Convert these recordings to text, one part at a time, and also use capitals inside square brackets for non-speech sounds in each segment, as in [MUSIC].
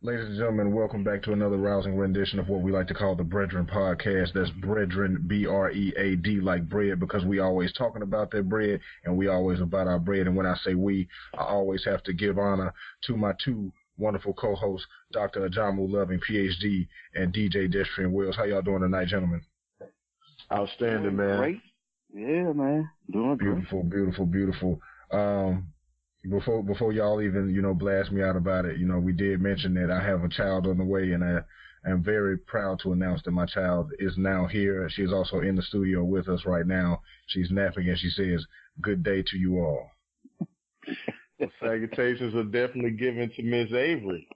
Ladies and gentlemen, welcome back to another rousing rendition of what we like to call the Breadren Podcast. That's Breadren, B-R-E-A-D, like bread, because we always talking about that bread, and we always about our bread. And when I say we, I always have to give honor to my two wonderful co-hosts, Dr. Ajamu Loving, PhD, and DJ Destrian Wills. How y'all doing tonight, gentlemen? Outstanding, man. Great. Yeah, man. Doing beautiful, beautiful, beautiful. Um, before before y'all even you know blast me out about it, you know we did mention that I have a child on the way, and I am very proud to announce that my child is now here. She is also in the studio with us right now. She's napping, and she says, "Good day to you all." [LAUGHS] Salutations are definitely given to Miss Avery.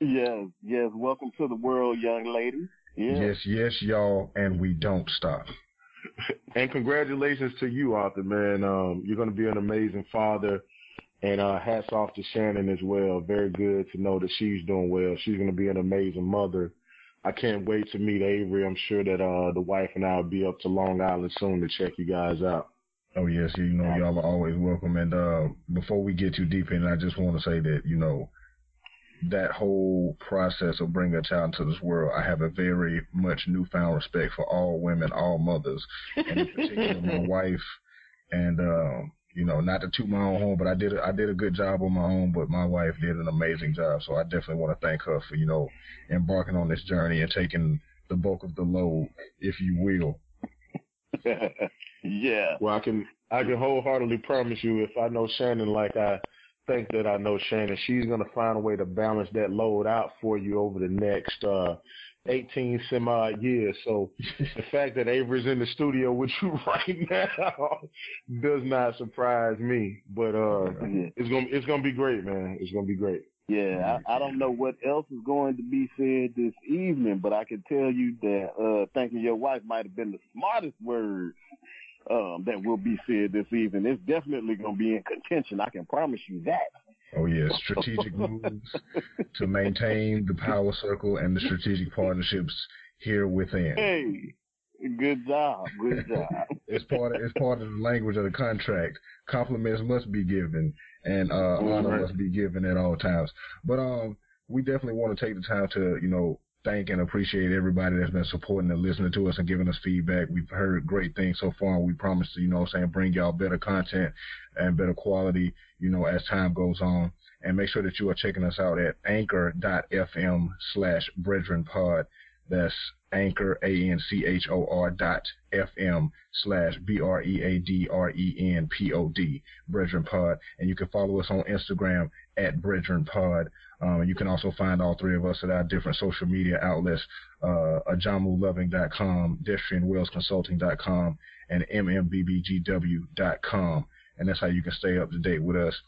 Yes, yes. Welcome to the world, young lady. Yes, yes, y'all, and we don't stop. [LAUGHS] and congratulations to you, Arthur, man. Um, you're going to be an amazing father and uh, hats off to Shannon as well. Very good to know that she's doing well. She's going to be an amazing mother. I can't wait to meet Avery. I'm sure that uh, the wife and I will be up to Long Island soon to check you guys out. Oh yes, you know y'all are always welcome. And uh, before we get too deep in, I just want to say that you know that whole process of bringing a child into this world, I have a very much newfound respect for all women, all mothers, and in particular my [LAUGHS] wife. And um, you know, not to toot my own home, but I did a, I did a good job on my own, but my wife did an amazing job. So I definitely want to thank her for, you know, embarking on this journey and taking the bulk of the load, if you will. [LAUGHS] yeah. Well, I can, I can wholeheartedly promise you if I know Shannon like I think that I know Shannon, she's going to find a way to balance that load out for you over the next, uh, 18 some odd years. So [LAUGHS] the fact that Avery's in the studio with you [LAUGHS] right now does not surprise me. But uh it's gonna it's gonna be great, man. It's gonna be great. Yeah, I, I don't know what else is going to be said this evening, but I can tell you that uh thanking your wife might have been the smartest words um that will be said this evening. It's definitely gonna be in contention. I can promise you that. Oh yes, strategic moves to maintain the power circle and the strategic partnerships here within. Hey, good job, good [LAUGHS] job. it's part of it's part of the language of the contract. Compliments must be given, and uh, honor must be given at all times. But um, we definitely want to take the time to you know thank and appreciate everybody that's been supporting and listening to us and giving us feedback. We've heard great things so far, we promise to, you know, saying bring y'all better content and better quality, you know, as time goes on. And make sure that you are checking us out at anchor.fm slash breadren pod. That's anchor, A-N-C-H-O-R dot F-M slash B-R-E-A-D-R-E-N-P-O-D, Breadren Pod. And you can follow us on Instagram at Breadren Pod. Um, you can also find all three of us at our different social media outlets, uh, ajamuloving.com, destrianwellsconsulting.com, and mmbbgw.com. And that's how you can stay up to date with us.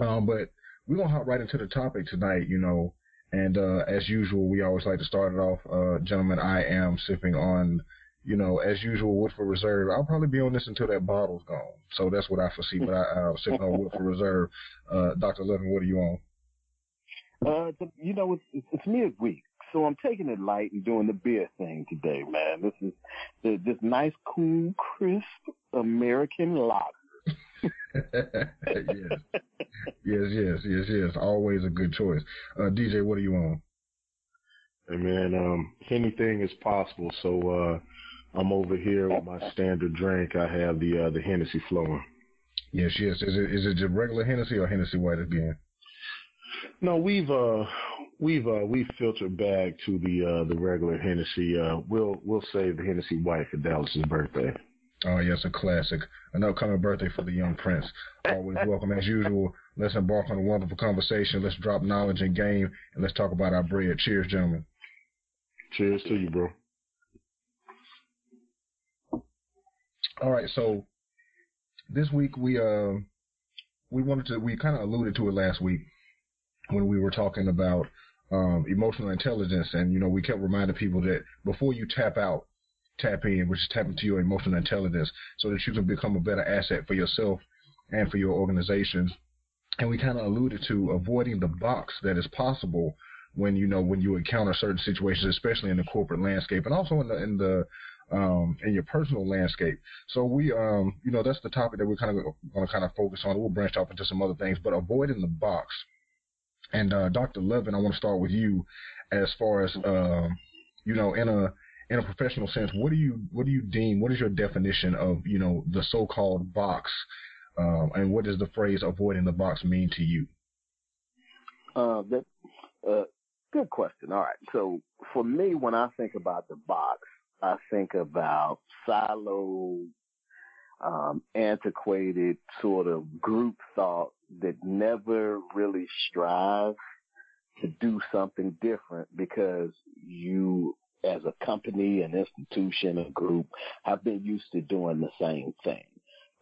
Um, but we're going to hop right into the topic tonight, you know, and, uh, as usual, we always like to start it off, uh, gentlemen, I am sipping on, you know, as usual, Woodford Reserve. I'll probably be on this until that bottle's gone. So that's what I foresee, but I, I'm sipping on Woodford Reserve. Uh, Dr. Loving, what are you on? Uh, you know, it's, it's, it's midweek, so I'm taking it light and doing the beer thing today, man. This is the, this nice, cool, crisp American lager. [LAUGHS] [LAUGHS] yes. yes, yes, yes, yes. Always a good choice. Uh, DJ, what are you on? Hey man, um, anything is possible. So uh, I'm over here with my standard drink. I have the uh, the Hennessy flowing. Yes, yes. Is it is it just regular Hennessy or Hennessy White again? No, we've uh we've uh we've filtered back to the uh the regular Hennessy. Uh we'll we'll save the Hennessy White for Dallas's birthday. Oh yes, a classic. An upcoming birthday for the young prince. Always welcome as usual. Let's embark on a wonderful conversation. Let's drop knowledge and game and let's talk about our bread. Cheers, gentlemen. Cheers to you, bro. All right, so this week we uh we wanted to we kind of alluded to it last week when we were talking about um, emotional intelligence, and you know, we kept reminding people that before you tap out, tap in, which is tapping into your emotional intelligence, so that you can become a better asset for yourself and for your organizations. And we kind of alluded to avoiding the box that is possible when you know when you encounter certain situations, especially in the corporate landscape, and also in the in the um, in your personal landscape. So we, um, you know, that's the topic that we're kind of going to kind of focus on. We'll branch off into some other things, but avoiding the box And uh, Dr. Loving, I want to start with you as far as uh, you know in a in a professional sense. What do you what do you deem? What is your definition of you know the so-called box? Um, and what does the phrase "avoiding the box" mean to you? Uh, that, uh, good question. All right. So for me, when I think about the box, I think about silo, um, antiquated sort of group thought that never really strives to do something different because you as a company, an institution, a group have been used to doing the same thing,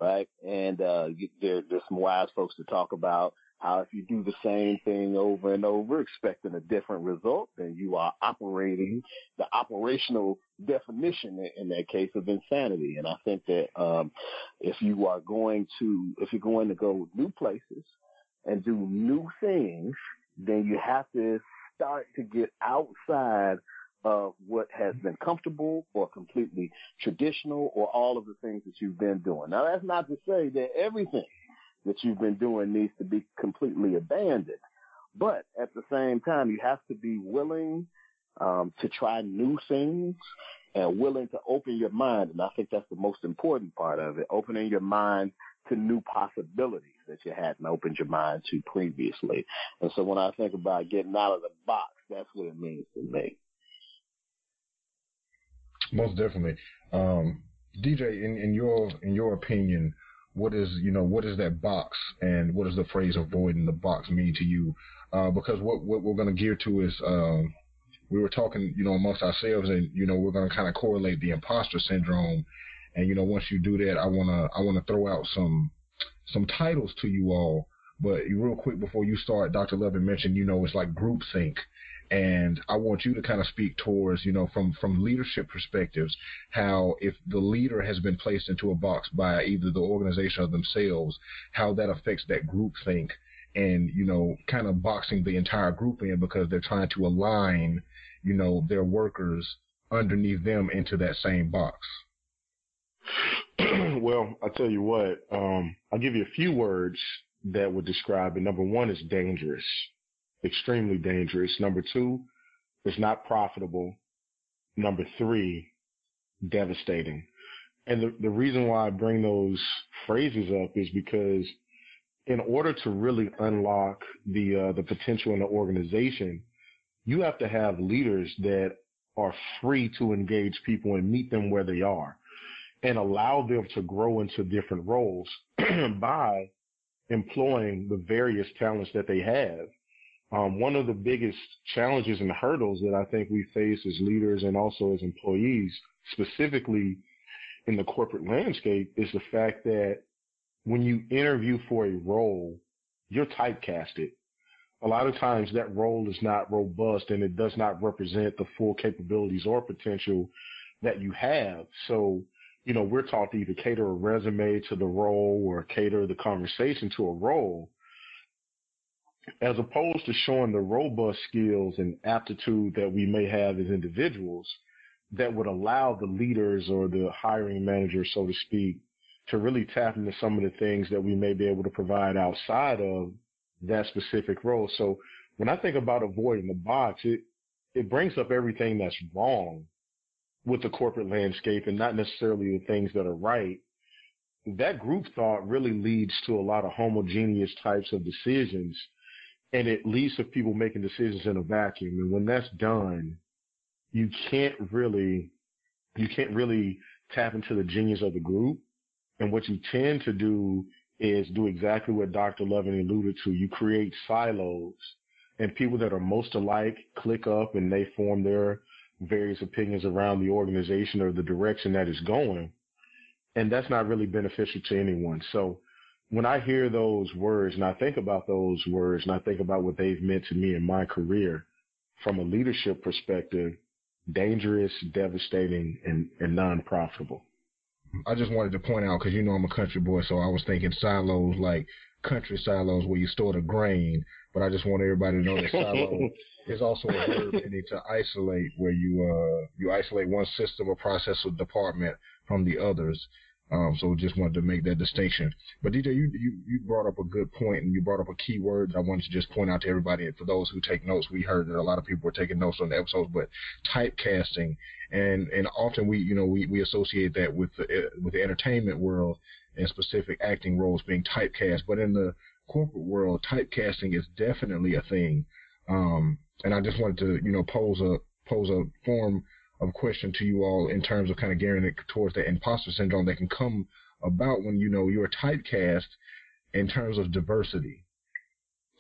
right? And uh, there, there's some wise folks to talk about how if you do the same thing over and over, expecting a different result, then you are operating the operational definition in that case of insanity. And I think that um, if you are going to, if you're going to go new places and do new things, then you have to start to get outside of what has been comfortable or completely traditional or all of the things that you've been doing. Now that's not to say that everything that you've been doing needs to be completely abandoned. But at the same time, you have to be willing um, to try new things and willing to open your mind. And I think that's the most important part of it, opening your mind to new possibilities that you hadn't opened your mind to previously. And so when I think about getting out of the box, that's what it means to me. Most definitely. Um, DJ, in, in your in your opinion, what is you know what is that box and what does the phrase avoiding the box mean to you? Uh, because what what we're going to gear to is um, we were talking you know amongst ourselves and you know we're going to kind of correlate the imposter syndrome. And you know once you do that i want to i want to throw out some some titles to you all. But real quick before you start dr loving mentioned you know it's like group think and I want you to kind of speak towards, you know, from from leadership perspectives, how if the leader has been placed into a box by either the organization or themselves, how that affects that group think, and you know, kind of boxing the entire group in because they're trying to align, you know, their workers underneath them into that same box. [CLEARS THROAT] well, I tell you what, um, I'll give you a few words that would describe it. Number one is dangerous extremely dangerous. Number two, it's not profitable. Number three, devastating. And the, the reason why I bring those phrases up is because in order to really unlock the uh, the potential in the organization, you have to have leaders that are free to engage people and meet them where they are and allow them to grow into different roles [CLEARS THROAT] by employing the various talents that they have um, one of the biggest challenges and hurdles that I think we face as leaders and also as employees, specifically in the corporate landscape, is the fact that when you interview for a role, you're typecasted. A lot of times that role is not robust and it does not represent the full capabilities or potential that you have. So, you know, we're taught to either cater a resume to the role or cater the conversation to a role as opposed to showing the robust skills and aptitude that we may have as individuals that would allow the leaders or the hiring manager, so to speak, to really tap into some of the things that we may be able to provide outside of that specific role. So when I think about avoiding the box, it, it brings up everything that's wrong with the corporate landscape and not necessarily the things that are right. That group thought really leads to a lot of homogeneous types of decisions and it leads to people making decisions in a vacuum. And when that's done, you can't really, you can't really tap into the genius of the group. And what you tend to do is do exactly what Dr. Loving alluded to. You create silos and people that are most alike click up and they form their various opinions around the organization or the direction that is going. And that's not really beneficial to anyone. So when I hear those words and I think about those words and I think about what they've meant to me in my career from a leadership perspective, dangerous, devastating, and, and non-profitable. I just wanted to point out because you know I'm a country boy, so I was thinking silos like country silos where you store the grain. But I just want everybody to know that silo [LAUGHS] is also a verb meaning to isolate, where you uh you isolate one system or process or department from the others. Um, so just wanted to make that distinction. But DJ, you, you, you brought up a good point and you brought up a key word that I wanted to just point out to everybody. And for those who take notes, we heard that a lot of people were taking notes on the episodes, but typecasting and, and often we, you know, we, we associate that with the, with the entertainment world and specific acting roles being typecast. But in the corporate world, typecasting is definitely a thing. Um, and I just wanted to, you know, pose a, pose a form of question to you all in terms of kind of gearing it towards the imposter syndrome that can come about when you know you're typecast in terms of diversity.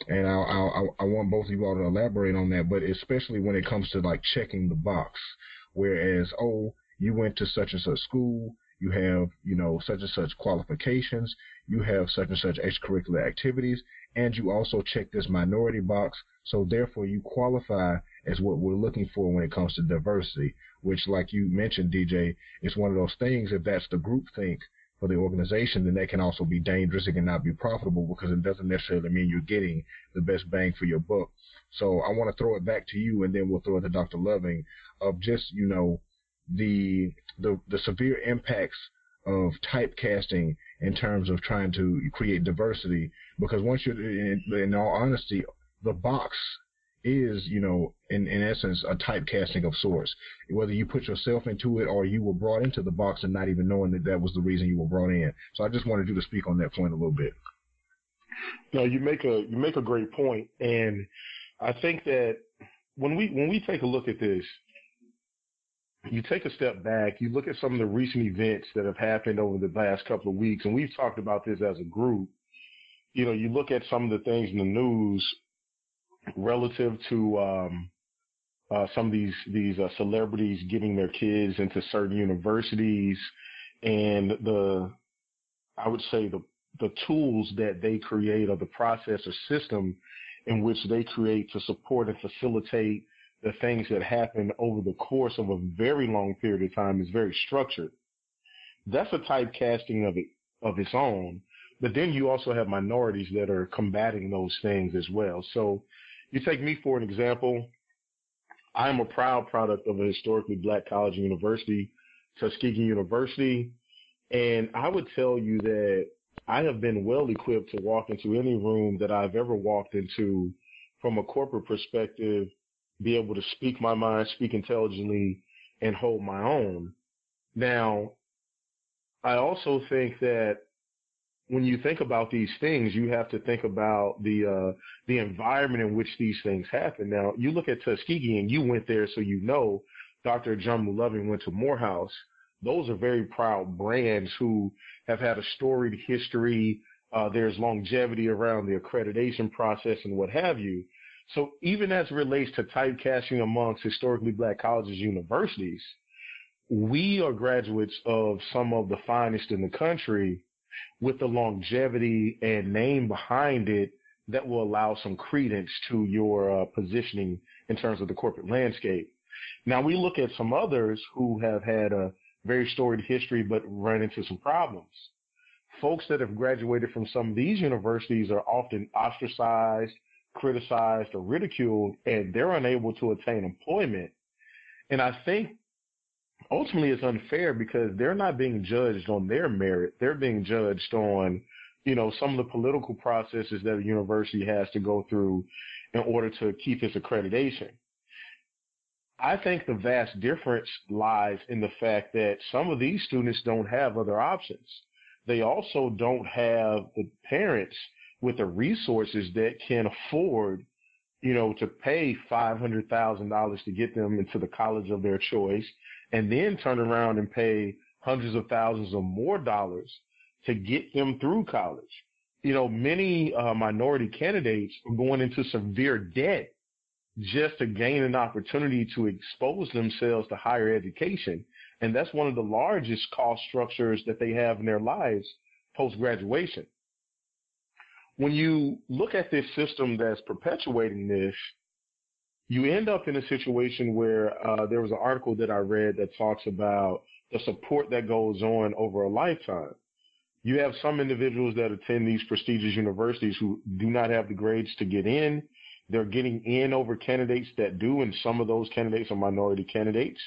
And I, I, I want both of you all to elaborate on that, but especially when it comes to like checking the box. Whereas, oh, you went to such and such school, you have, you know, such and such qualifications, you have such and such extracurricular activities, and you also check this minority box, so therefore you qualify as what we're looking for when it comes to diversity, which, like you mentioned, DJ, is one of those things. If that's the group think for the organization, then that can also be dangerous. It can not be profitable because it doesn't necessarily mean you're getting the best bang for your buck. So I want to throw it back to you, and then we'll throw it to Dr. Loving of just you know the the the severe impacts of typecasting in terms of trying to create diversity. Because once you're in, in all honesty, the box is, you know, in, in essence, a typecasting of sorts. Whether you put yourself into it or you were brought into the box and not even knowing that that was the reason you were brought in. So I just wanted you to speak on that point a little bit. No, you make a you make a great point, and I think that when we when we take a look at this, you take a step back, you look at some of the recent events that have happened over the last couple of weeks, and we've talked about this as a group. You know, you look at some of the things in the news relative to um, uh, some of these these uh, celebrities getting their kids into certain universities and the I would say the the tools that they create or the process or system in which they create to support and facilitate the things that happen over the course of a very long period of time is very structured. That's a typecasting of it of its own. But then you also have minorities that are combating those things as well. So you take me for an example. I am a proud product of a historically black college and university, Tuskegee University. And I would tell you that I have been well equipped to walk into any room that I've ever walked into from a corporate perspective, be able to speak my mind, speak intelligently, and hold my own. Now, I also think that when you think about these things, you have to think about the uh, the environment in which these things happen. Now, you look at Tuskegee, and you went there, so you know Dr. John Loving went to Morehouse. Those are very proud brands who have had a storied history. Uh, there's longevity around the accreditation process and what have you. So even as it relates to typecasting amongst historically black colleges, universities, we are graduates of some of the finest in the country with the longevity and name behind it that will allow some credence to your uh, positioning in terms of the corporate landscape. Now we look at some others who have had a very storied history but run into some problems. Folks that have graduated from some of these universities are often ostracized, criticized, or ridiculed, and they're unable to attain employment. And I think ultimately it's unfair because they're not being judged on their merit. They're being judged on, you know, some of the political processes that a university has to go through in order to keep its accreditation. I think the vast difference lies in the fact that some of these students don't have other options. They also don't have the parents with the resources that can afford, you know, to pay $500,000 to get them into the college of their choice and then turn around and pay hundreds of thousands or more dollars to get them through college. You know, many uh, minority candidates are going into severe debt just to gain an opportunity to expose themselves to higher education. And that's one of the largest cost structures that they have in their lives post graduation. When you look at this system that's perpetuating this, you end up in a situation where uh, there was an article that I read that talks about the support that goes on over a lifetime. You have some individuals that attend these prestigious universities who do not have the grades to get in. They're getting in over candidates that do, and some of those candidates are minority candidates.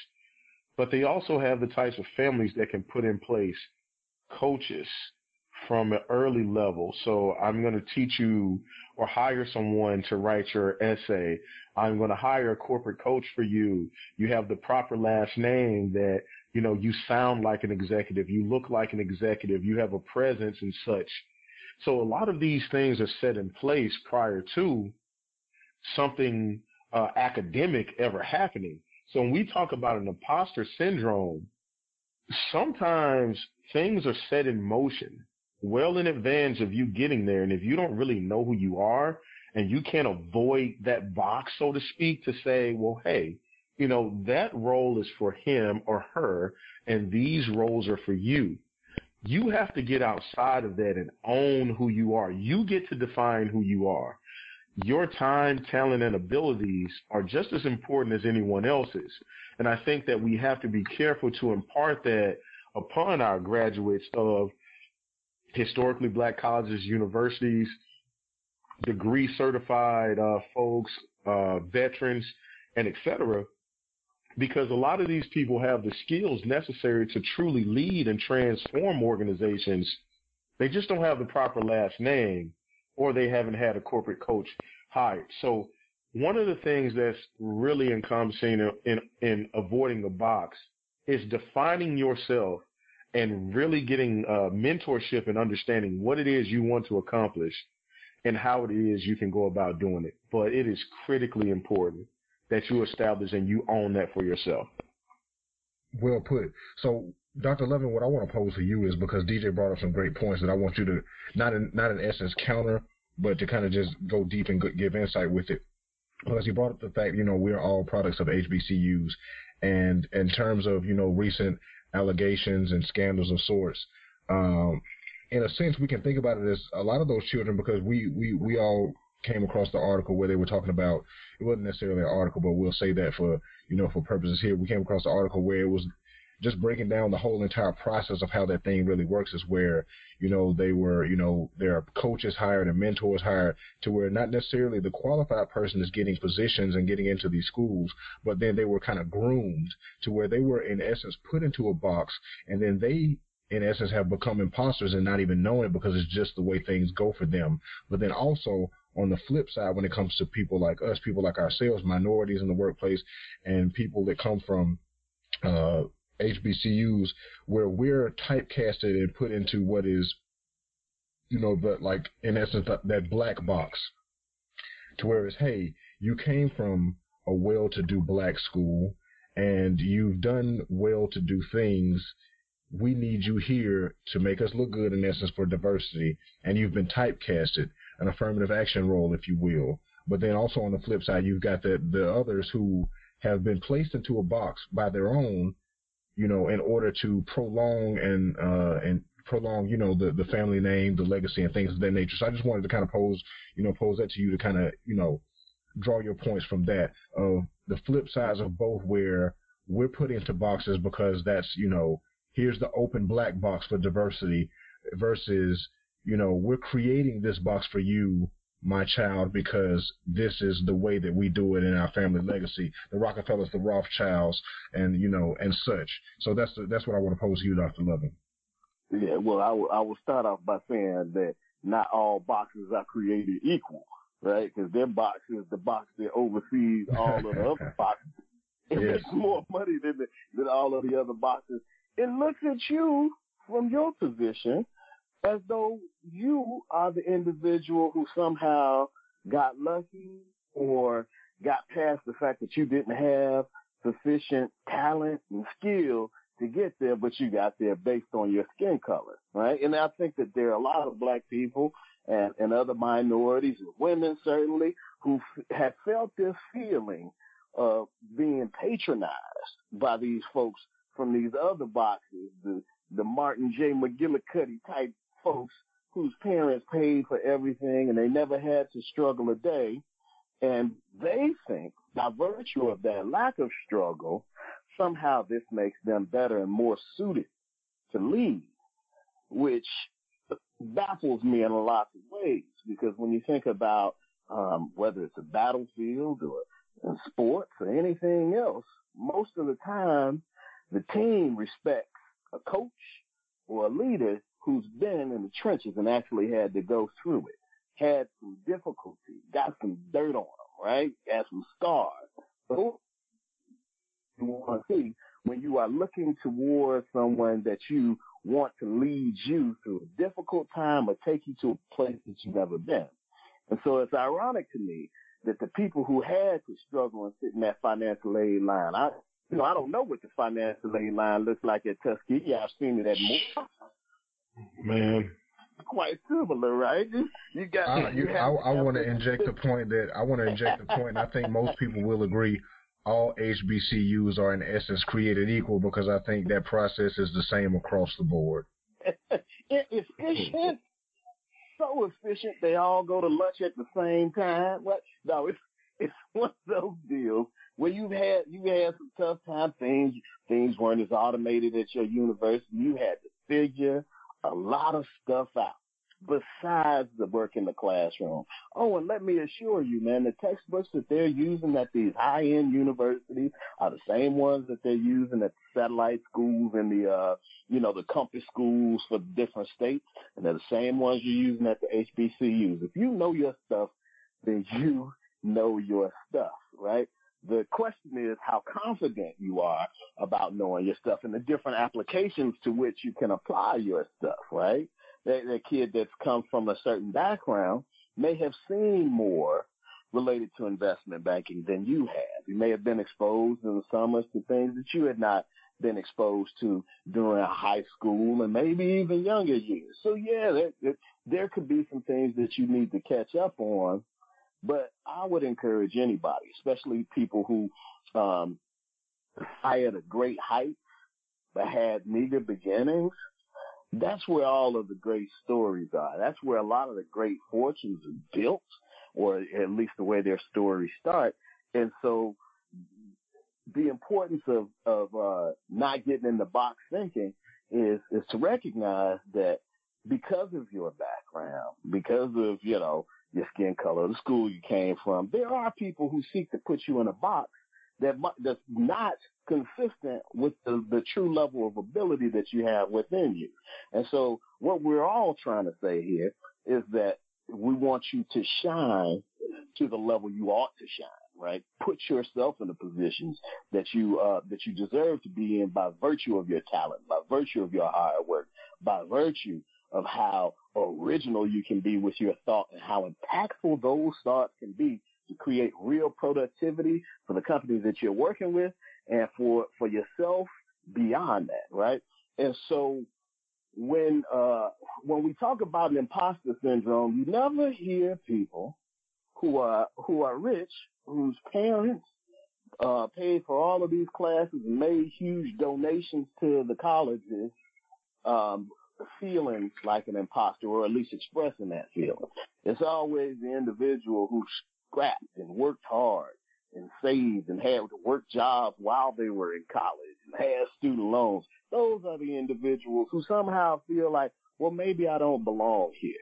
But they also have the types of families that can put in place coaches from an early level. So I'm going to teach you or hire someone to write your essay. I'm going to hire a corporate coach for you. You have the proper last name that, you know, you sound like an executive. You look like an executive. You have a presence and such. So a lot of these things are set in place prior to something uh, academic ever happening. So when we talk about an imposter syndrome, sometimes things are set in motion well in advance of you getting there. And if you don't really know who you are and you can't avoid that box, so to speak, to say, well, hey, you know, that role is for him or her and these roles are for you. You have to get outside of that and own who you are. You get to define who you are. Your time, talent, and abilities are just as important as anyone else's. And I think that we have to be careful to impart that upon our graduates of historically black colleges, universities, degree certified uh, folks, uh, veterans, and etc. Because a lot of these people have the skills necessary to truly lead and transform organizations. They just don't have the proper last name, or they haven't had a corporate coach hired. So one of the things that's really encompassing in, in, in avoiding the box is defining yourself and really getting uh, mentorship and understanding what it is you want to accomplish and how it is you can go about doing it. But it is critically important that you establish and you own that for yourself. Well put. So, Dr. Loving, what I want to pose to you is because DJ brought up some great points that I want you to not in not in essence counter, but to kind of just go deep and give insight with it. Because he brought up the fact, you know, we're all products of HBCUs, and in terms of you know recent allegations and scandals of sorts. Um, in a sense, we can think about it as a lot of those children because we, we, we all came across the article where they were talking about it wasn't necessarily an article, but we'll say that for you know for purposes here. We came across the article where it was just breaking down the whole entire process of how that thing really works is where, you know, they were, you know, there are coaches hired and mentors hired to where not necessarily the qualified person is getting positions and getting into these schools, but then they were kind of groomed to where they were in essence put into a box and then they in essence have become imposters and not even knowing it because it's just the way things go for them. But then also on the flip side, when it comes to people like us, people like ourselves, minorities in the workplace, and people that come from uh, HBCUs where we're typecasted and put into what is, you know, the like in essence that, that black box, to where it's hey, you came from a well-to-do black school and you've done well-to-do things. We need you here to make us look good in essence for diversity, and you've been typecasted, an affirmative action role, if you will. But then also on the flip side, you've got the the others who have been placed into a box by their own you know, in order to prolong and uh, and prolong, you know, the the family name, the legacy, and things of that nature. So I just wanted to kind of pose, you know, pose that to you to kind of, you know, draw your points from that of the flip sides of both, where we're put into boxes because that's, you know, here's the open black box for diversity versus, you know, we're creating this box for you my child because this is the way that we do it in our family legacy. The Rockefellers, the Rothschilds, and you know, and such. So that's the, that's what I want to pose to you, Dr. Loving. Yeah, well, I, w- I will start off by saying that not all boxes are created equal, right? Because their box is the box that oversees all of the other [LAUGHS] boxes. It [LAUGHS] yes. makes more money than the, than all of the other boxes. It looks at you from your position as though you are the individual who somehow got lucky or got past the fact that you didn't have sufficient talent and skill to get there, but you got there based on your skin color, right? And I think that there are a lot of black people and, and other minorities and women certainly who f- have felt this feeling of being patronized by these folks from these other boxes, the, the Martin J. McGillicuddy type folks whose parents paid for everything and they never had to struggle a day. And they think by virtue of that lack of struggle, somehow this makes them better and more suited to lead, which baffles me in a lot of ways because when you think about um, whether it's a battlefield or in sports or anything else, most of the time the team respects a coach or a leader who's been in the trenches and actually had to go through it, had some difficulty, got some dirt on them, right? Got some scars. So you want to see when you are looking towards someone that you want to lead you through a difficult time or take you to a place that you've never been. And so it's ironic to me that the people who had to struggle and sit in that financial aid line, I, you know, I don't know what the financial aid line looks like at Tuskegee. I've seen it at more. Man. Quite similar, right? You got. I, you, I, I want to inject the point that I want to inject the point. I think most people will agree all HBCUs are in essence created equal because I think that process is the same across the board. [LAUGHS] efficient, so efficient. They all go to lunch at the same time. What? No, it's it's one of those deals where you've had you had some tough time things. Things weren't as automated at your university. You had to figure a lot of stuff out besides the work in the classroom. Oh, and let me assure you, man, the textbooks that they're using at these high-end universities are the same ones that they're using at the satellite schools and the, uh, you know, the compass schools for different states, and they're the same ones you're using at the HBCUs. If you know your stuff, then you know your stuff, right? The question is how confident you are about knowing your stuff and the different applications to which you can apply your stuff, right? that, that kid that's come from a certain background may have seen more related to investment banking than you have. You may have been exposed in the summers to things that you had not been exposed to during high school and maybe even younger years. So yeah, there, there, there could be some things that you need to catch up on, but I would encourage anybody, especially people who um, hired a great height but had meager beginnings, that's where all of the great stories are. That's where a lot of the great fortunes are built, or at least the way their stories start. And so the importance of, of, uh, not getting in the box thinking is, is to recognize that because of your background, because of, you know, your skin color, the school you came from, there are people who seek to put you in a box that that's not consistent with the, the true level of ability that you have within you. And so what we're all trying to say here is that we want you to shine to the level you ought to shine, right? Put yourself in the positions that you, uh, that you deserve to be in by virtue of your talent, by virtue of your hard work, by virtue of how original you can be with your thought and how impactful those thoughts can be to create real productivity for the companies that you're working with and for, for yourself beyond that, right? And so when, uh, when we talk about an imposter syndrome, you never hear people who are, who are rich, whose parents, uh, paid for all of these classes and made huge donations to the colleges, um, feeling like an imposter or at least expressing that feeling. It's always the individual who scrapped and worked hard and saved and had to work jobs while they were in college and had student loans. Those are the individuals who somehow feel like, well, maybe I don't belong here.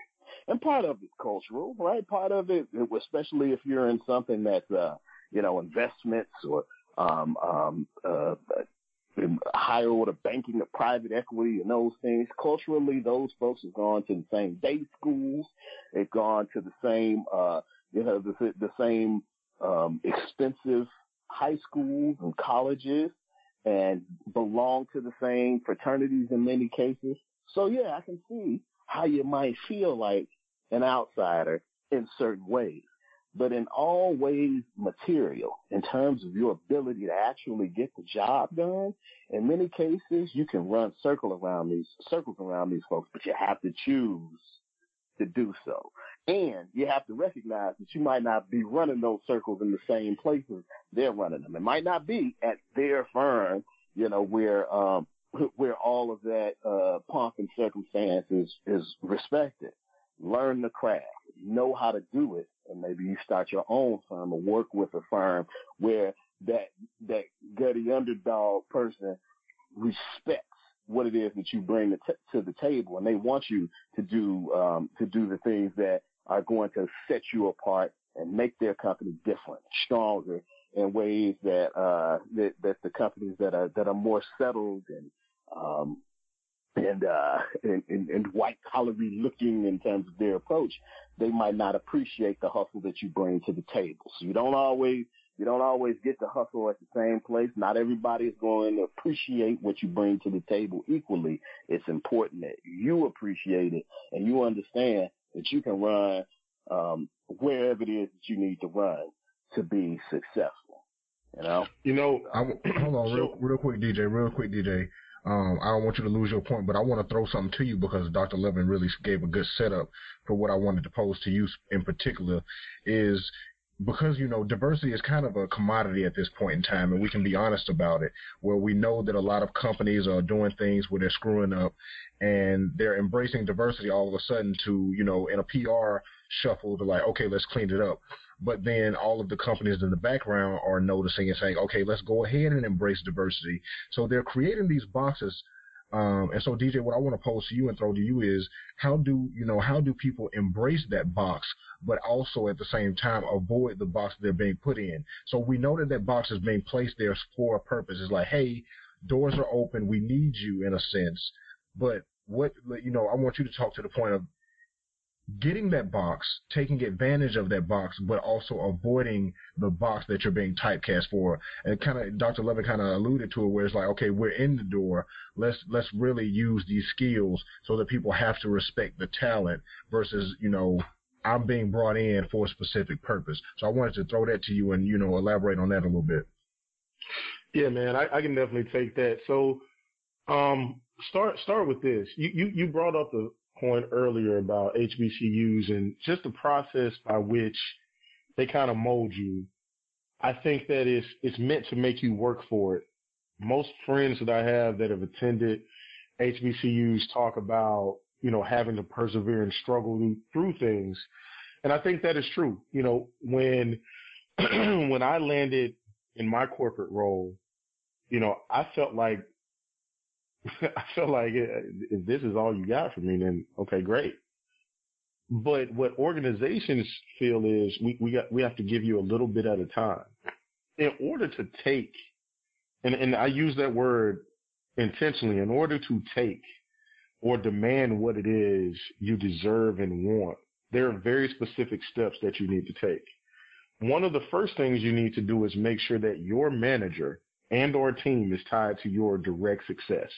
And part of it's cultural, right? Part of it, especially if you're in something that's, uh, you know, investments or, um, um, uh, higher order banking or private equity and those things. Culturally, those folks have gone to the same day schools. They've gone to the same, uh, you know, the, the same um, expensive high schools and colleges and belong to the same fraternities in many cases. So yeah, I can see how you might feel like an outsider in certain ways, but in all ways material in terms of your ability to actually get the job done. In many cases, you can run circle around these circles around these folks, but you have to choose to do so. And you have to recognize that you might not be running those circles in the same places they're running them. It might not be at their firm, you know, where, um, where all of that, uh, pomp and circumstance is, is respected. Learn the craft, know how to do it, and maybe you start your own firm or work with a firm where that, that gutty underdog person respects what it is that you bring to, to the table and they want you to do, um, to do the things that are going to set you apart and make their company different, stronger in ways that uh that, that the companies that are that are more settled and um and uh and, and, and white collary looking in terms of their approach, they might not appreciate the hustle that you bring to the table. So you don't always you don't always get to hustle at the same place. Not everybody is going to appreciate what you bring to the table equally. It's important that you appreciate it and you understand that you can run um, wherever it is that you need to run to be successful. You know. You know. I, [CLEARS THROAT] hold on, real, real quick, DJ. Real quick, DJ. Um, I don't want you to lose your point, but I want to throw something to you because Dr. Loving really gave a good setup for what I wanted to pose to you in particular. Is because you know diversity is kind of a commodity at this point in time and we can be honest about it where we know that a lot of companies are doing things where they're screwing up and they're embracing diversity all of a sudden to you know in a PR shuffle to like okay let's clean it up but then all of the companies in the background are noticing and saying okay let's go ahead and embrace diversity so they're creating these boxes um, and so, DJ, what I want to pose to you and throw to you is how do you know how do people embrace that box, but also at the same time avoid the box they're being put in? So we know that that box is being placed there for a purpose. It's like, hey, doors are open. We need you in a sense, but what you know, I want you to talk to the point of getting that box, taking advantage of that box, but also avoiding the box that you're being typecast for. And kind of Dr. Loving kind of alluded to it, where it's like, okay, we're in the door. Let's let's really use these skills so that people have to respect the talent versus you know I'm being brought in for a specific purpose. So I wanted to throw that to you and you know elaborate on that a little bit. Yeah, man, I, I can definitely take that. So, um, start start with this. You you you brought up the point earlier about HBCUs and just the process by which they kind of mold you. I think that it's, it's meant to make you work for it. Most friends that I have that have attended HBCUs talk about, you know, having to persevere and struggle through things. And I think that is true. You know, when, [CLEARS THROAT] when I landed in my corporate role, you know, I felt like [LAUGHS] I feel like eh, if this is all you got for me, then okay, great. But what organizations feel is we, we got we have to give you a little bit at a time. In order to take, and, and I use that word intentionally, in order to take or demand what it is you deserve and want, there are very specific steps that you need to take. One of the first things you need to do is make sure that your manager and or team is tied to your direct success.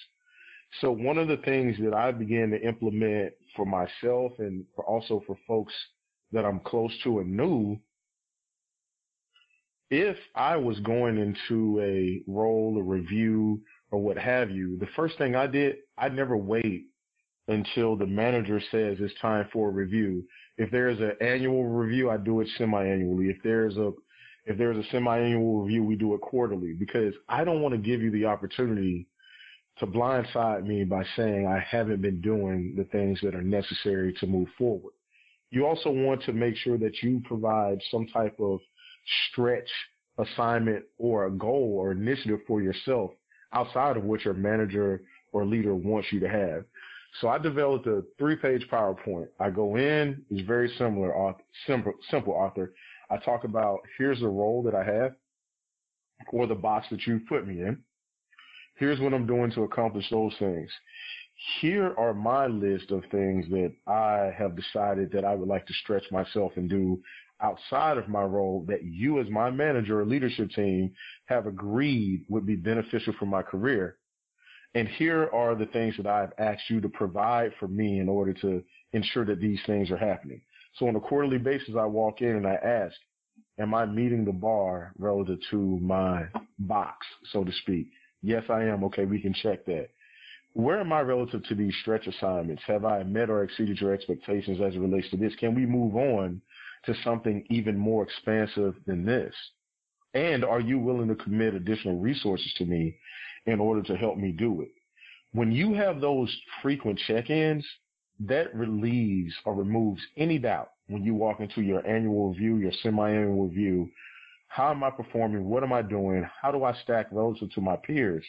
So one of the things that I began to implement for myself and for also for folks that I'm close to and new, if I was going into a role, a review, or what have you, the first thing I did, I'd never wait until the manager says it's time for a review. If there's an annual review, I do it semi-annually. If there's a if there's a semi-annual review, we do it quarterly because I don't want to give you the opportunity to blindside me by saying I haven't been doing the things that are necessary to move forward. You also want to make sure that you provide some type of stretch assignment or a goal or initiative for yourself outside of what your manager or leader wants you to have. So I developed a three page PowerPoint. I go in, it's very similar, simple, simple author. I talk about here's the role that I have or the box that you put me in. Here's what I'm doing to accomplish those things. Here are my list of things that I have decided that I would like to stretch myself and do outside of my role that you as my manager or leadership team have agreed would be beneficial for my career. And here are the things that I've asked you to provide for me in order to ensure that these things are happening. So on a quarterly basis, I walk in and I ask, am I meeting the bar relative to my box, so to speak? Yes, I am. Okay, we can check that. Where am I relative to these stretch assignments? Have I met or exceeded your expectations as it relates to this? Can we move on to something even more expansive than this? And are you willing to commit additional resources to me in order to help me do it? When you have those frequent check-ins, that relieves or removes any doubt when you walk into your annual review, your semi-annual review, how am I performing? What am I doing? How do I stack relative to my peers?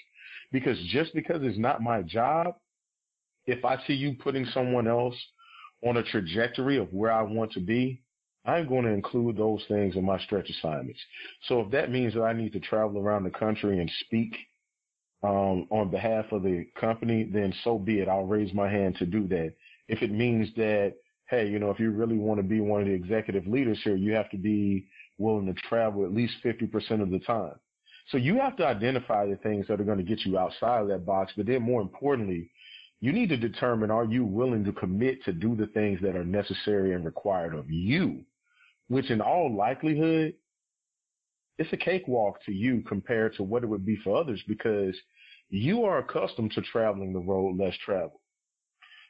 Because just because it's not my job, if I see you putting someone else on a trajectory of where I want to be, I'm going to include those things in my stretch assignments. So if that means that I need to travel around the country and speak um, on behalf of the company, then so be it. I'll raise my hand to do that. If it means that, hey, you know, if you really want to be one of the executive leaders here, you have to be willing to travel at least 50% of the time. So you have to identify the things that are going to get you outside of that box. But then more importantly, you need to determine are you willing to commit to do the things that are necessary and required of you, which in all likelihood, it's a cakewalk to you compared to what it would be for others because you are accustomed to traveling the road less traveled.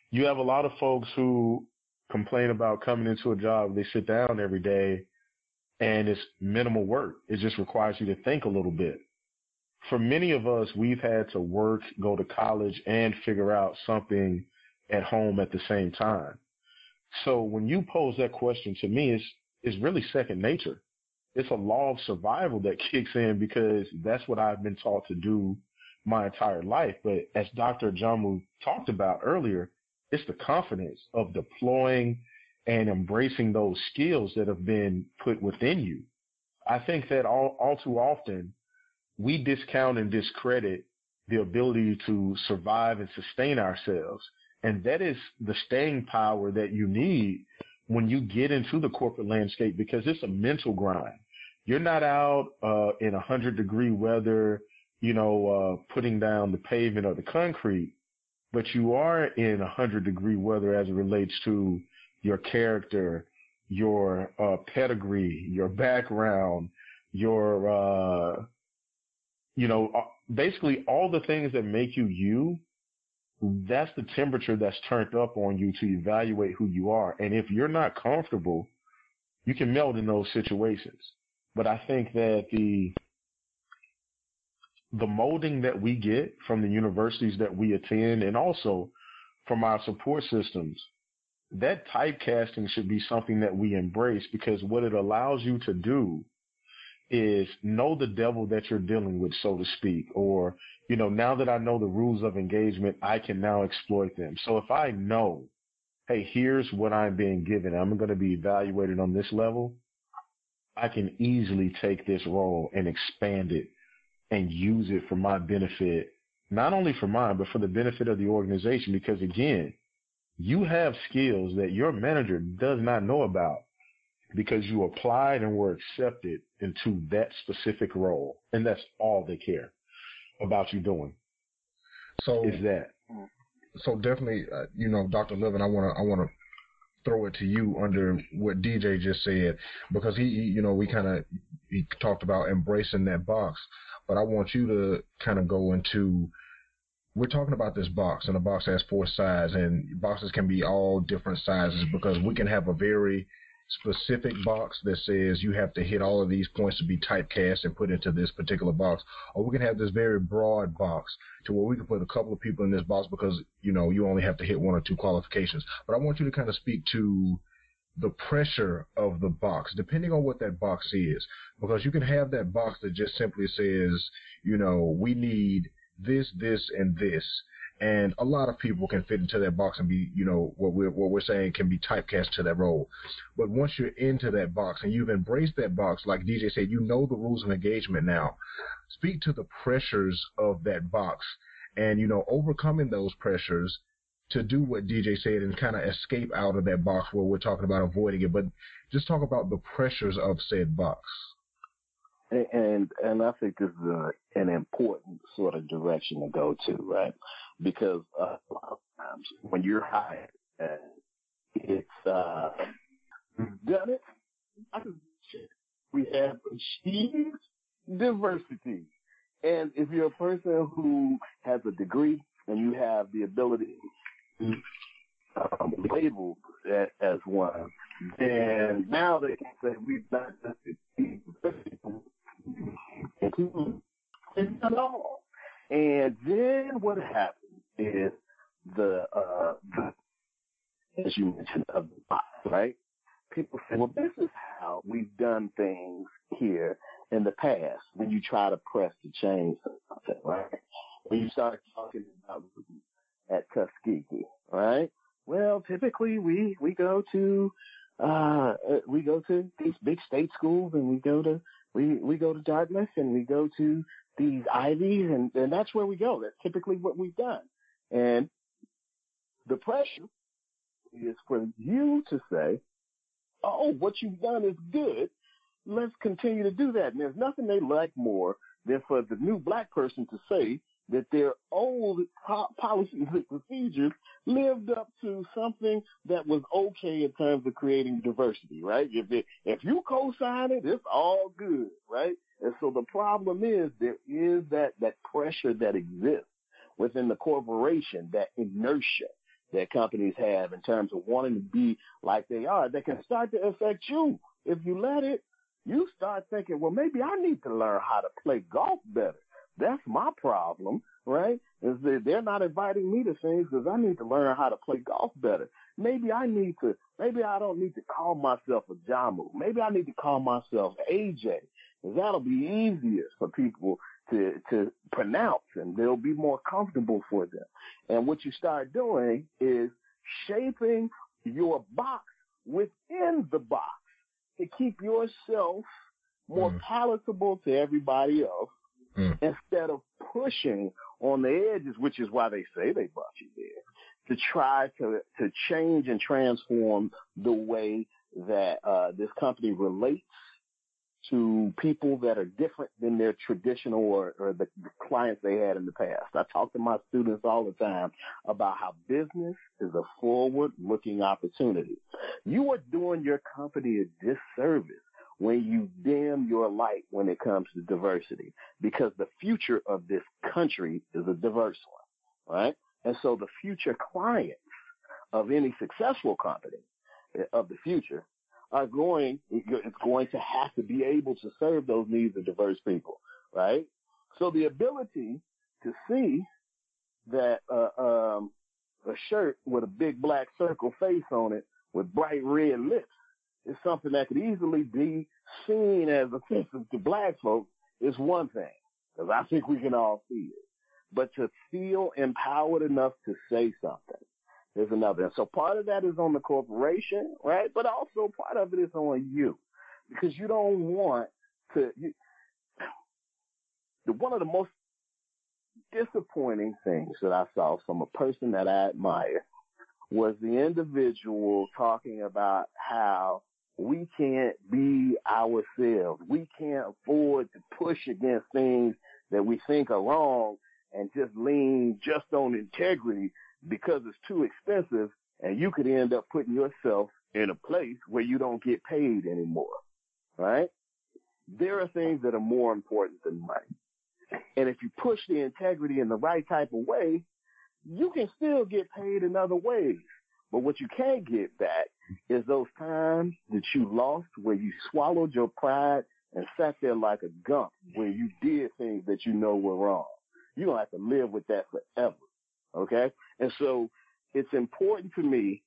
You have a lot of folks who complain about coming into a job, they sit down every day and it's minimal work. It just requires you to think a little bit. For many of us, we've had to work, go to college, and figure out something at home at the same time. So when you pose that question to me, it's, it's really second nature. It's a law of survival that [LAUGHS] kicks in because that's what I've been taught to do my entire life. But as Dr. Ajamu talked about earlier, it's the confidence of deploying and embracing those skills that have been put within you. I think that all, all too often we discount and discredit the ability to survive and sustain ourselves. And that is the staying power that you need when you get into the corporate landscape because it's a mental grind. You're not out uh, in a hundred degree weather, you know, uh, putting down the pavement or the concrete, but you are in a hundred degree weather as it relates to your character, your uh, pedigree, your background, your, uh, you know, uh, basically all the things that make you you. That's the temperature that's turned up on you to evaluate who you are. And if you're not comfortable, you can melt in those situations. But I think that the the molding that we get from the universities that we attend and also from our support systems that typecasting should be something that we embrace because what it allows you to do is know the devil that you're dealing with, so to speak, or, you know, now that I know the rules of engagement, I can now exploit them. So if I know, hey, here's what I'm being given, I'm going to be evaluated on this level, I can easily take this role and expand it and use it for my benefit, not only for mine, but for the benefit of the organization. Because again, you have skills that your manager does not know about because you applied and were accepted into that specific role. And that's all they care about you doing. So is that. So definitely, uh, you know, Dr. Loving, I want to, I want to throw it to you under what DJ just said because he, he you know, we kind of, he talked about embracing that box, but I want you to kind of go into we're talking about this box, and the box has four sides, and boxes can be all different sizes because we can have a very specific box that says you have to hit all of these points to be typecast and put into this particular box, or we can have this very broad box to where we can put a couple of people in this box because you know you only have to hit one or two qualifications. But I want you to kind of speak to the pressure of the box, depending on what that box is, because you can have that box that just simply says, you know, we need this, this, and this. And a lot of people can fit into that box and be, you know, what we're what we're saying can be typecast to that role. But once you're into that box and you've embraced that box, like DJ said, you know the rules of engagement now. Speak to the pressures of that box and, you know, overcoming those pressures to do what DJ said and kind of escape out of that box where we're talking about avoiding it. But just talk about the pressures of said box and and I think this is a, an important sort of direction to go to, right? Because uh, a lot of times when you're hired, uh, it's uh, done it. We have achieved diversity, and if you're a person who has a degree and you have the ability to um, label as one, then now they can say we've not just achieved diversity at all. And then what happens is the, uh, the as you mentioned, of the box, right? People say, well, this is how we've done things here in the past when you try to press to change something, right? When you start talking about at Tuskegee, right? Well, typically we, we go to, uh, we go to these big state schools and we go to we we go to Dartmouth and we go to these Ivies and, and that's where we go. That's typically what we've done. And the pressure is for you to say, oh, what you've done is good. Let's continue to do that. And there's nothing they like more than for the new black person to say that their old po- policies and procedures lived up to something that was okay in terms of creating diversity, right? If it, if you co-sign it, it's all good, right? And so the problem is there is that that pressure that exists within the corporation, that inertia that companies have in terms of wanting to be like they are, that can start to affect you if you let it. You start thinking, well, maybe I need to learn how to play golf better. That's my problem, right? Is that they're not inviting me to things because I need to learn how to play golf better. Maybe I need to, maybe I don't need to call myself Ajamu. Maybe I need to call myself AJ. Cause that'll be easier for people to, to pronounce and they'll be more comfortable for them. And what you start doing is shaping your box within the box to keep yourself more mm. palatable to everybody else mm. instead of pushing on the edges, which is why they say they brought you there, to try to, to change and transform the way that uh, this company relates to people that are different than their traditional or, or the, the clients they had in the past. I talk to my students all the time about how business is a forward looking opportunity. You are doing your company a disservice when you dim your light when it comes to diversity because the future of this country is a diverse one, right? And so the future clients of any successful company eh, of the future are going, it's going to have to be able to serve those needs of diverse people, right? So the ability to see that, uh, um, a shirt with a big black circle face on it with bright red lips is something that could easily be seen as offensive to black folks is one thing, because I think we can all see it. But to feel empowered enough to say something is another. And so part of that is on the corporation, right? But also part of it is on you, because you don't want to. You, one of the most disappointing things that I saw from a person that I admire was the individual talking about how we can't be ourselves. We can't afford to push against things that we think are wrong and just lean just on integrity because it's too expensive and you could end up putting yourself in a place where you don't get paid anymore. Right? There are things that are more important than money. And if you push the integrity in the right type of way, you can still get paid in other ways. But what you can't get back is those times that you lost where you swallowed your pride and sat there like a gump where you did things that you know were wrong. You're going to have to live with that forever. Okay? And so it's important to me.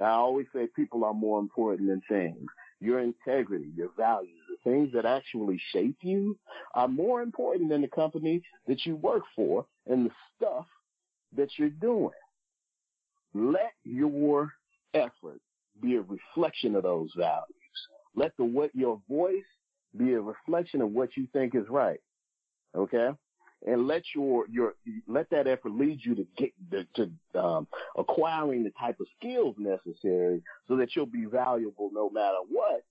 I always say people are more important than things. Your integrity, your values, the things that actually shape you are more important than the company that you work for and the stuff that you're doing. Let your effort be a reflection of those values. Let the what your voice be a reflection of what you think is right. Okay? And let your your let that effort lead you to get to, to um, acquiring the type of skills necessary so that you'll be valuable no matter what.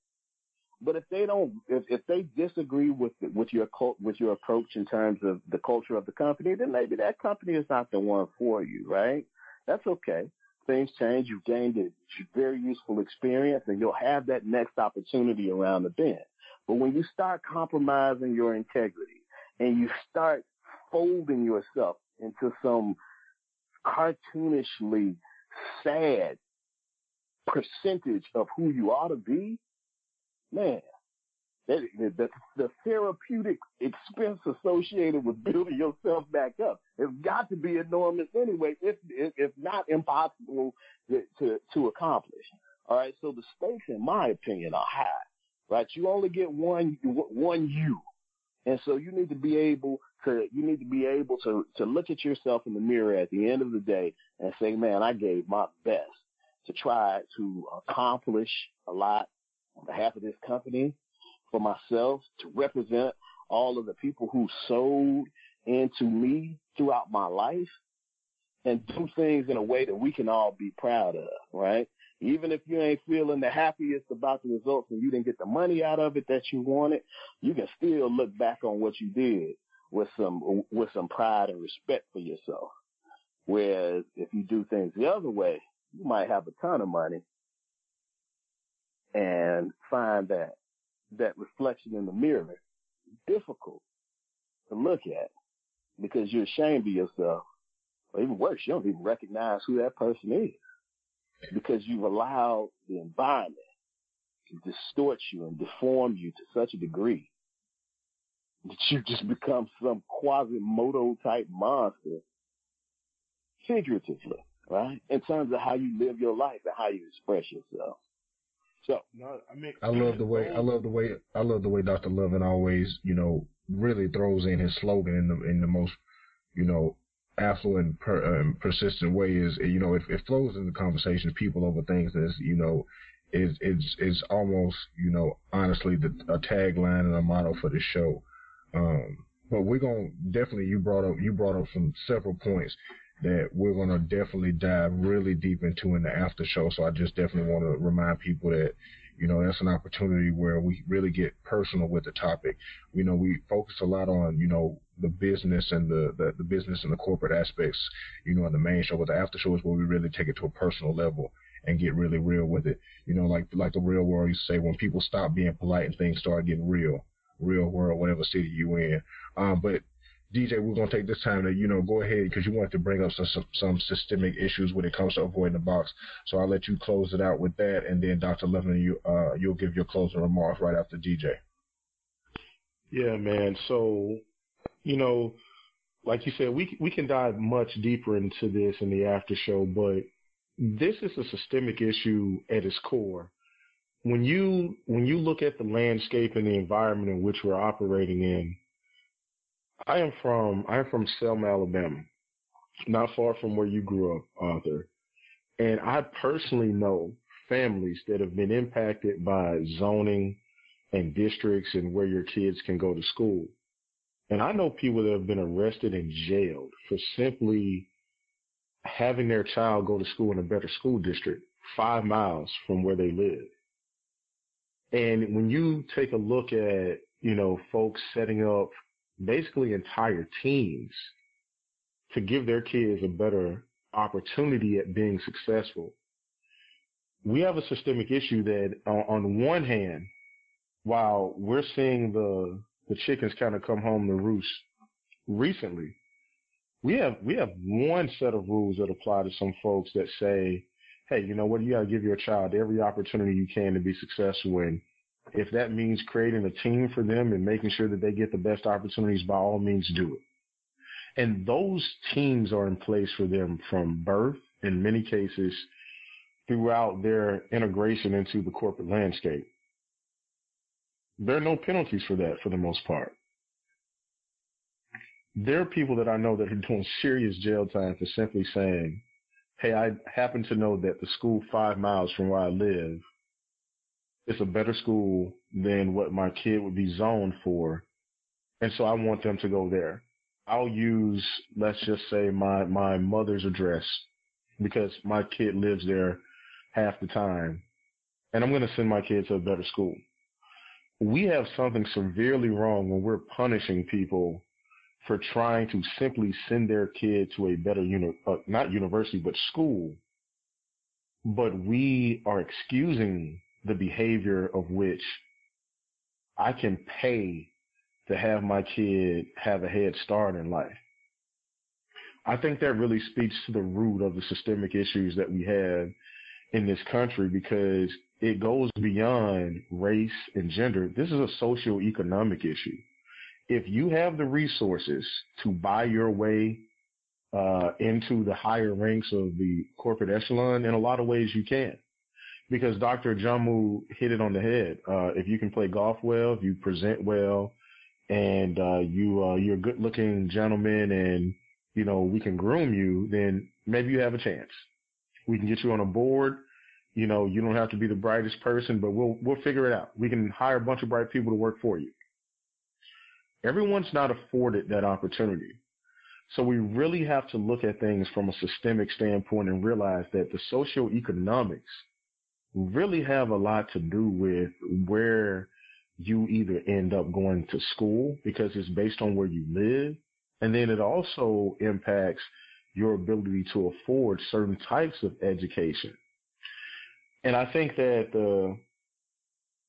But if they don't, if, if they disagree with with your with your approach in terms of the culture of the company, then maybe that company is not the one for you, right? That's okay. Things change. You've gained a very useful experience and you'll have that next opportunity around the bend. But when you start compromising your integrity and you start folding yourself into some cartoonishly sad percentage of who you ought to be, man, that, the, the therapeutic expense associated with building yourself back up has got to be enormous anyway, if, if, not impossible to, to, to accomplish. All right. So the stakes, in my opinion, are high, right? You only get one, one you. And so you need to be able to, you need to be able to, to look at yourself in the mirror at the end of the day and say, man, I gave my best to try to accomplish a lot on behalf of this company for myself to represent all of the people who sold into me throughout my life and do things in a way that we can all be proud of, right? Even if you ain't feeling the happiest about the results and you didn't get the money out of it that you wanted, you can still look back on what you did with some with some pride and respect for yourself. Whereas if you do things the other way, you might have a ton of money and find that that reflection in the mirror difficult to look at because you're ashamed of yourself. Or even worse, you don't even recognize who that person is because you've allowed the environment to distort you and deform you to such a degree that you just become some Quasimodo type monster figuratively, right? In terms of how you live your life and how you express yourself. So no, I mean, I love the way I love the way I love the way Dr. Loving always, you know, really throws in his slogan in the in the most, you know, affluent, per, um, persistent way. Is you know, it, it flows into conversations, people over things that's you know, is it's it's almost you know, honestly, the a tagline and a motto for the show. Um, but we're gonna definitely you brought up you brought up some several points that we're going to definitely dive really deep into in the after show. So I just definitely want to remind people that, you know, that's an opportunity where we really get personal with the topic. You know, we focus a lot on, you know, the business and the, the, the business and the corporate aspects, you know, in the main show, but the after show is where we really take it to a personal level and get really real with it. You know, like, like the real world to say, when people stop being polite and things start getting real, real world, whatever city you in. Um, but DJ, we're to take this time to, you know, go ahead because you wanted to bring up some, some, some systemic issues when it comes to avoiding the box. So I'll let you close it out with that, and then Dr. Loving, you uh, you'll give your closing remarks right after DJ. Yeah, man. So, you know, like you said, we we can dive much deeper into this in the after show, but this is a systemic issue at its core. When you when you look at the landscape and the environment in which we're operating in, I am from I am from Selma, Alabama, not far from where you grew up, Arthur. And I personally know families that have been impacted by zoning and districts and where your kids can go to school. And I know people that have been arrested and jailed for simply having their child go to school in a better school district five miles from where they live. And when you take a look at, you know, folks setting up basically entire teams to give their kids a better opportunity at being successful. We have a systemic issue that on one hand, while we're seeing the, the chickens kind of come home to roost recently, we have, we have one set of rules that apply to some folks that say, Hey, you know what? You got to give your child every opportunity you can to be successful in if that means creating a team for them and making sure that they get the best opportunities, by all means do it. And those teams are in place for them from birth, in many cases, throughout their integration into the corporate landscape. There are no penalties for that for the most part. There are people that I know that are doing serious jail time for simply saying, Hey, I happen to know that the school five miles from where I live it's a better school than what my kid would be zoned for. And so I want them to go there. I'll use, let's just say my, my mother's address because my kid lives there half the time and I'm going to send my kid to a better school. We have something severely wrong when we're punishing people for trying to simply send their kid to a better uni- uh, not university, but school. But we are excusing the behavior of which I can pay to have my kid have a head start in life. I think that really speaks to the root of the systemic issues that we have in this country because it goes beyond race and gender. This is a socio-economic issue. If you have the resources to buy your way uh, into the higher ranks of the corporate echelon, in a lot of ways you can because Dr. Ajamu hit it on the head. Uh, if you can play golf well, if you present well, and uh, you uh, you're a good looking gentleman, and you know we can groom you, then maybe you have a chance. We can get you on a board. You know, you don't have to be the brightest person, but we'll we'll figure it out. We can hire a bunch of bright people to work for you. Everyone's not afforded that opportunity. So we really have to look at things from a systemic standpoint and realize that the socioeconomics really have a lot to do with where you either end up going to school because it's based on where you live. And then it also impacts your ability to afford certain types of education. And I think that the,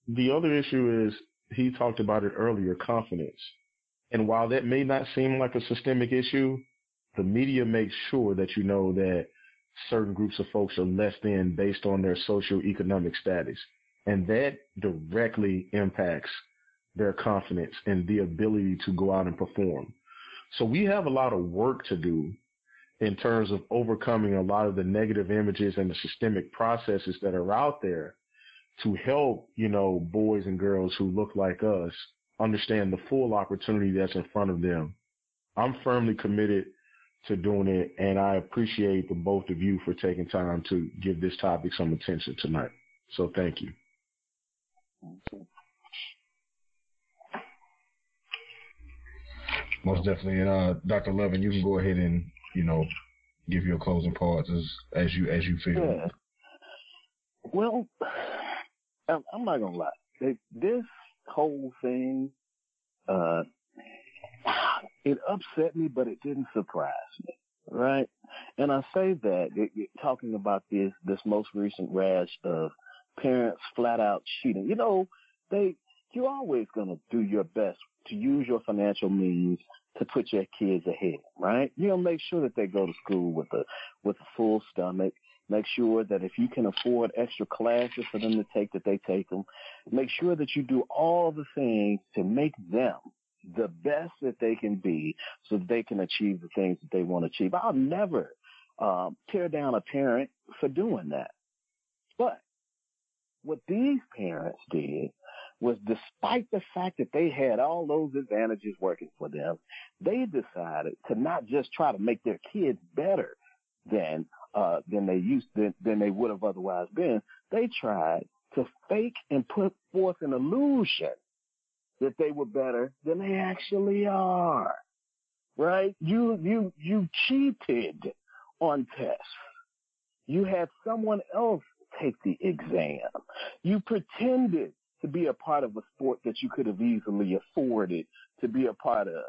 the other issue is he talked about it earlier, confidence. And while that may not seem like a systemic issue, the media makes sure that you know that certain groups of folks are less than based on their socioeconomic status. And that directly impacts their confidence and the ability to go out and perform. So we have a lot of work to do in terms of overcoming a lot of the negative images and the systemic processes that are out there to help, you know, boys and girls who look like us understand the full opportunity that's in front of them. I'm firmly committed to doing it, and I appreciate the both of you for taking time to give this topic some attention tonight. So thank you. Most definitely, and uh, Dr. Loving, you can go ahead and you know give your closing parts as as you as you feel. Yeah. Well, I'm, I'm not gonna lie. This whole thing, uh, it upset me, but it didn't surprise me, right? And I say that it, it, talking about this this most recent rash of parents flat out cheating. You know, they you're always gonna do your best to use your financial means to put your kids ahead, right? You know, make sure that they go to school with a with a full stomach. Make sure that if you can afford extra classes for them to take, that they take them. Make sure that you do all the things to make them the best that they can be so they can achieve the things that they want to achieve. I'll never um, tear down a parent for doing that. But what these parents did was despite the fact that they had all those advantages working for them, they decided to not just try to make their kids better than uh, than they used than, than they would have otherwise been. They tried to fake and put forth an illusion that they were better than they actually are. Right? You you you cheated on tests. You had someone else take the exam. You pretended to be a part of a sport that you could have easily afforded to be a part of.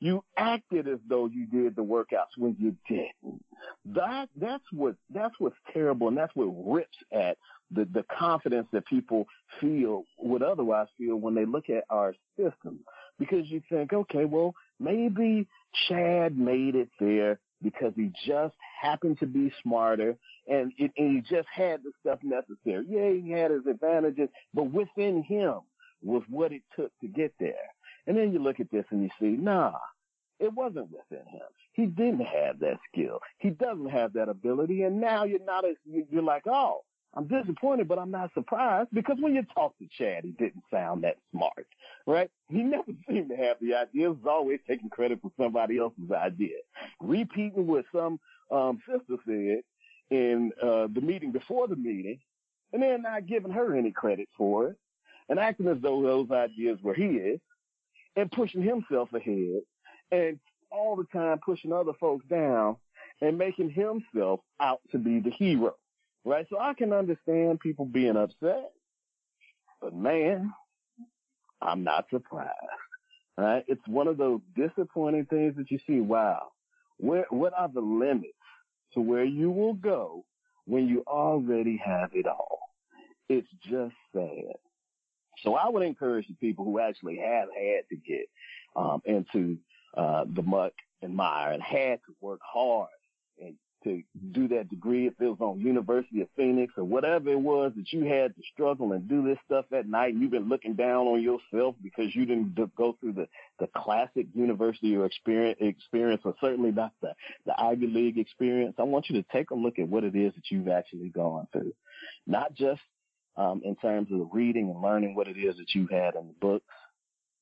You acted as though you did the workouts when you didn't. That that's what that's what's terrible, and that's what rips at the the confidence that people feel would otherwise feel when they look at our system. Because you think, okay, well, maybe Chad made it there because he just happened to be smarter and, it, and he just had the stuff necessary. Yeah, he had his advantages, but within him was what it took to get there. And then you look at this and you see, nah, it wasn't within him. He didn't have that skill. He doesn't have that ability. And now you're not as, you're like, oh, I'm disappointed, but I'm not surprised because when you talk to Chad, he didn't sound that smart, right? He [LAUGHS] never seemed to have the idea. Always taking credit for somebody else's idea. Repeating what some um, sister said in uh, the meeting before the meeting, and then not giving her any credit for it, and acting as though those ideas were his, and pushing himself ahead, and all the time pushing other folks down, and making himself out to be the hero, right? So I can understand people being upset, but man, I'm not surprised. Right? It's one of those disappointing things that you see. Wow, where what are the limits to where you will go when you already have it all. It's just sad. So I would encourage the people who actually have had to get um, into uh, the muck and mire and had to work hard and to do that degree, if it was on University of Phoenix or whatever it was that you had to struggle and do this stuff at night and you've been looking down on yourself because you didn't go through the, the classic university experience, experience or certainly not the, the Ivy League experience. I want you to take a look at what it is that you've actually gone through. Not just um, in terms of reading and learning what it is that you had in the books,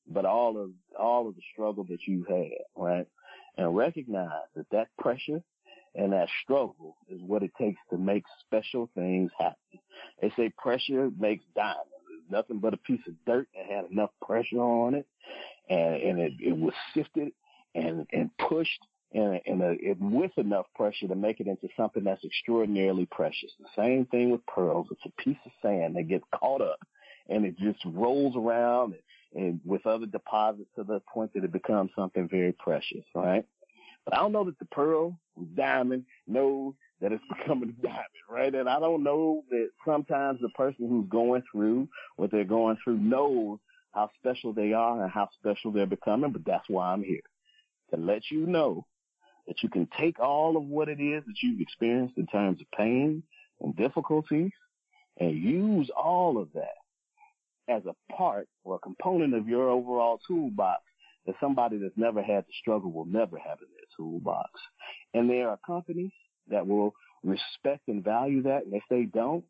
but all of all of the struggle that you had, right? And recognize that that pressure and that struggle is what it takes to make special things happen. They say pressure makes diamonds. It's nothing but a piece of dirt that had enough pressure on it. and and it, it was sifted and and pushed and, and, uh, a, and with enough pressure to make it into something that's extraordinarily precious. The same thing with pearls. It's a piece of sand that gets caught up and it just rolls around and, and with other deposits to the point that it becomes something very precious, right? But I don't know that the pearl, diamond, knows that it's [LAUGHS] becoming a diamond, right? And I don't know that sometimes the person who's going through what they're going through knows how special they are and how special they're becoming, but that's why I'm here. To let you know that you can take all of what it is that you've experienced in terms of pain and difficulties and use all of that as a part or a component of your overall toolbox that somebody that's never had the struggle will never have in their toolbox. And there are companies that will respect and value that. And if they don't,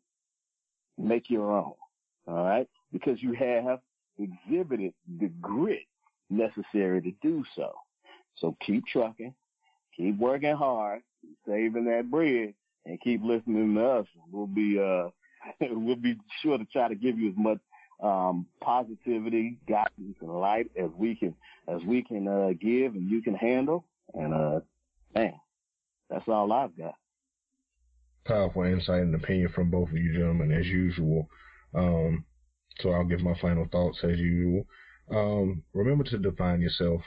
make your own. All right. Because you have exhibited the grit necessary to do so. So keep trucking, keep working hard, keep saving that bread, and keep listening to us. We'll be uh [LAUGHS] we'll be sure to try to give you as much um positivity, guidance, and light as we can as we can uh give and you can handle. And uh man, that's all I've got. Powerful insight and opinion from both of you gentlemen as usual. Um so I'll give my final thoughts as usual. Um, remember to define yourself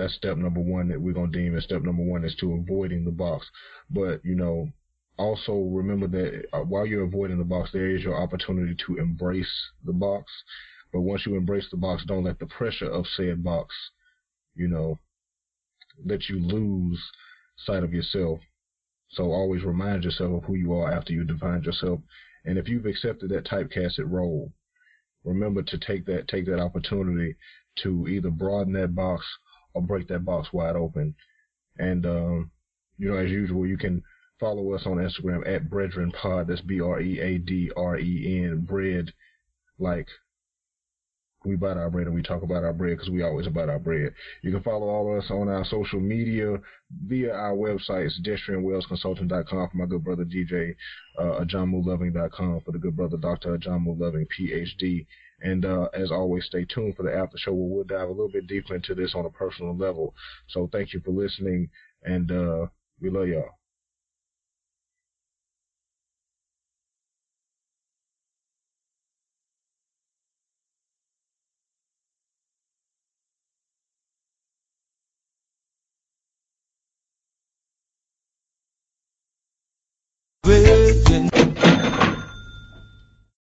that's step number one that we're to deem as step number one is to avoiding the box. But, you know, also remember that uh, while you're avoiding the box, there is your opportunity to embrace the box. But once you embrace the box, don't let the pressure of said box, you know, let you lose sight of yourself. So always remind yourself of who you are after you define yourself. And if you've accepted that typecasted role, remember to take that take that opportunity to either broaden that box or break that box wide open. And um, you know, as usual, you can follow us on Instagram at Breadren Pod. That's B R E A D R E N bread like we bite our bread and we talk about our bread because we always about our bread. You can follow all of us on our social media via our websites, com for my good brother DJ, uh, AJamuLoving.com for the good brother Dr. Ajamu Loving, PhD. And uh, as always, stay tuned for the after show where we'll dive a little bit deeper into this on a personal level. So thank you for listening, and uh, we love y'all.